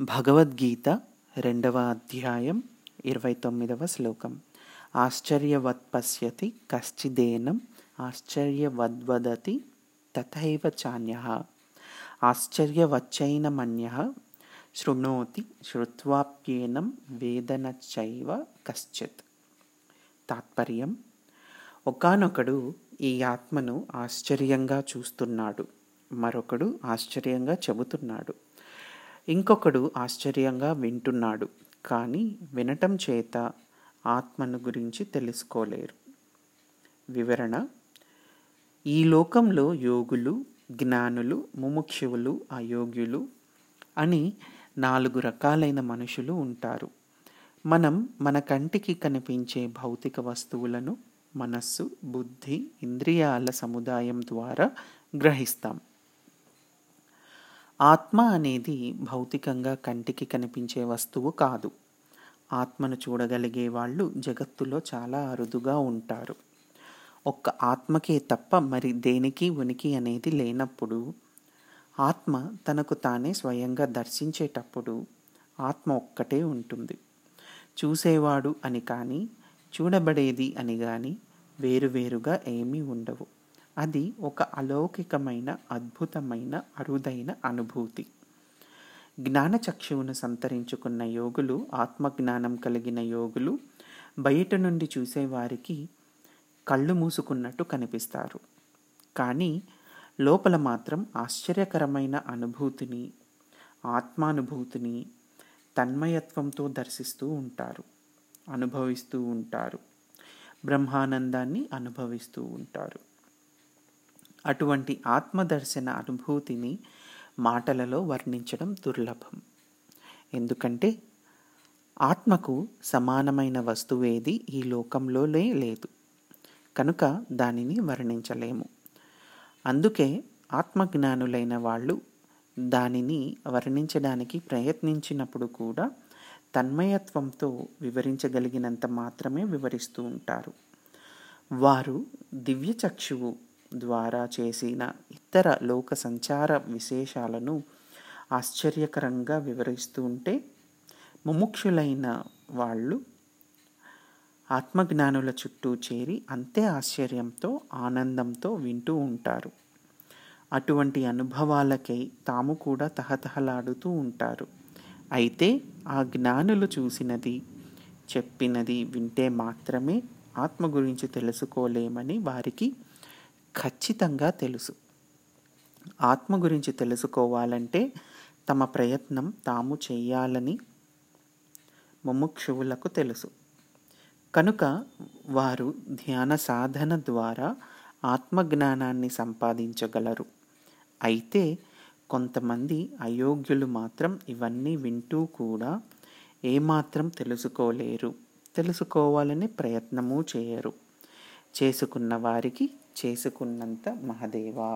భగవద్గీత రెండవ అధ్యాయం ఇరవై తొమ్మిదవ శ్లోకం. ఆశ్చర్యవత్ పశ్యతి కశ్చిదేనం ఆశ్చర్యవద్వదతి తథైవ చాన్య. ఆశ్చర్యవచ్చైనమన్య శృణోతి శ్రుత్వాప్యేనం వేదనచైవ కశ్చిత్. తాత్పర్యం ఒకానొకడు ఈ ఆత్మను ఆశ్చర్యంగా చూస్తున్నాడు మరొకడు ఆశ్చర్యంగా చెబుతున్నాడు. ఇంకొకడు ఆశ్చర్యంగా వింటున్నాడు కానీ వినటం చేత ఆత్మను గురించి తెలుసుకోలేరు. వివరణ ఈ లోకంలో యోగులు జ్ఞానులు ముముక్షువులు అయోగ్యులు అని నాలుగు రకాలైన మనుషులు ఉంటారు. మనం మన కంటికి కనిపించే భౌతిక వస్తువులను మనస్సు బుద్ధి ఇంద్రియాల సముదాయం ద్వారా గ్రహిస్తాం. ఆత్మ అనేది భౌతికంగా కంటికి కనిపించే వస్తువు కాదు. ఆత్మను చూడగలిగే వాళ్ళు జగత్తులో చాలా అరుదుగా ఉంటారు. ఒక్క ఆత్మకే తప్ప మరి దేనికి ఉనికి అనేది లేనప్పుడు ఆత్మ తనకు తానే స్వయంగా దర్శించేటప్పుడు ఆత్మ ఒక్కటే ఉంటుంది. చూసేవాడు అని కానీ చూడబడేది అని కానీ వేరువేరుగా ఏమీ ఉండవు. అది ఒక అలౌకికమైన అద్భుతమైన అరుదైన అనుభూతి. జ్ఞానచక్షువును సంతరించుకున్న యోగులు ఆత్మజ్ఞానం కలిగిన యోగులు బయట నుండి చూసేవారికి కళ్ళు మూసుకున్నట్టు కనిపిస్తారు. కానీ లోపల మాత్రం ఆశ్చర్యకరమైన అనుభూతిని ఆత్మానుభూతిని తన్మయత్వంతో దర్శిస్తూ ఉంటారు అనుభవిస్తూ ఉంటారు బ్రహ్మానందాన్ని అనుభవిస్తూ ఉంటారు. అటువంటి ఆత్మదర్శన అనుభూతిని మాటలలో వర్ణించడం దుర్లభం. ఎందుకంటే ఆత్మకు సమానమైన వస్తువేది ఈ లోకంలోనే లేదు. కనుక దానిని వర్ణించలేము. అందుకే ఆత్మజ్ఞానులైన వాళ్ళు దానిని వర్ణించడానికి ప్రయత్నించినప్పుడు కూడా తన్మయత్వంతో వివరించగలిగినంత మాత్రమే వివరిస్తూ ఉంటారు. వారు దివ్యచక్షువు ద్వారా చేసిన ఇతర లోక సంచార విశేషాలను ఆశ్చర్యకరంగా వివరిస్తూ ఉంటే ముముక్షులైన వాళ్ళు ఆత్మజ్ఞానుల చుట్టూ చేరి అంతే ఆశ్చర్యంతో ఆనందంతో వింటూ ఉంటారు. అటువంటి అనుభవాలకై తాము కూడా తహతహలాడుతూ ఉంటారు. అయితే ఆ జ్ఞానులు చూసినది చెప్పినది వింటే మాత్రమే ఆత్మ గురించి తెలుసుకోలేమని వారికి ఖచ్చితంగా తెలుసు. ఆత్మ గురించి తెలుసుకోవాలంటే తమ ప్రయత్నం తాము చేయాలని ముముక్షువులకు తెలుసు. కనుక వారు ధ్యాన సాధన ద్వారా ఆత్మజ్ఞానాన్ని సంపాదించగలరు. అయితే కొంతమంది అయోగ్యులు మాత్రం ఇవన్నీ వింటూ కూడా ఏమాత్రం తెలుసుకోలేరు. తెలుసుకోవాలని ప్రయత్నము చేయరు. చేసుకున్న వారికి చేసుకున్నంత మహదేవా.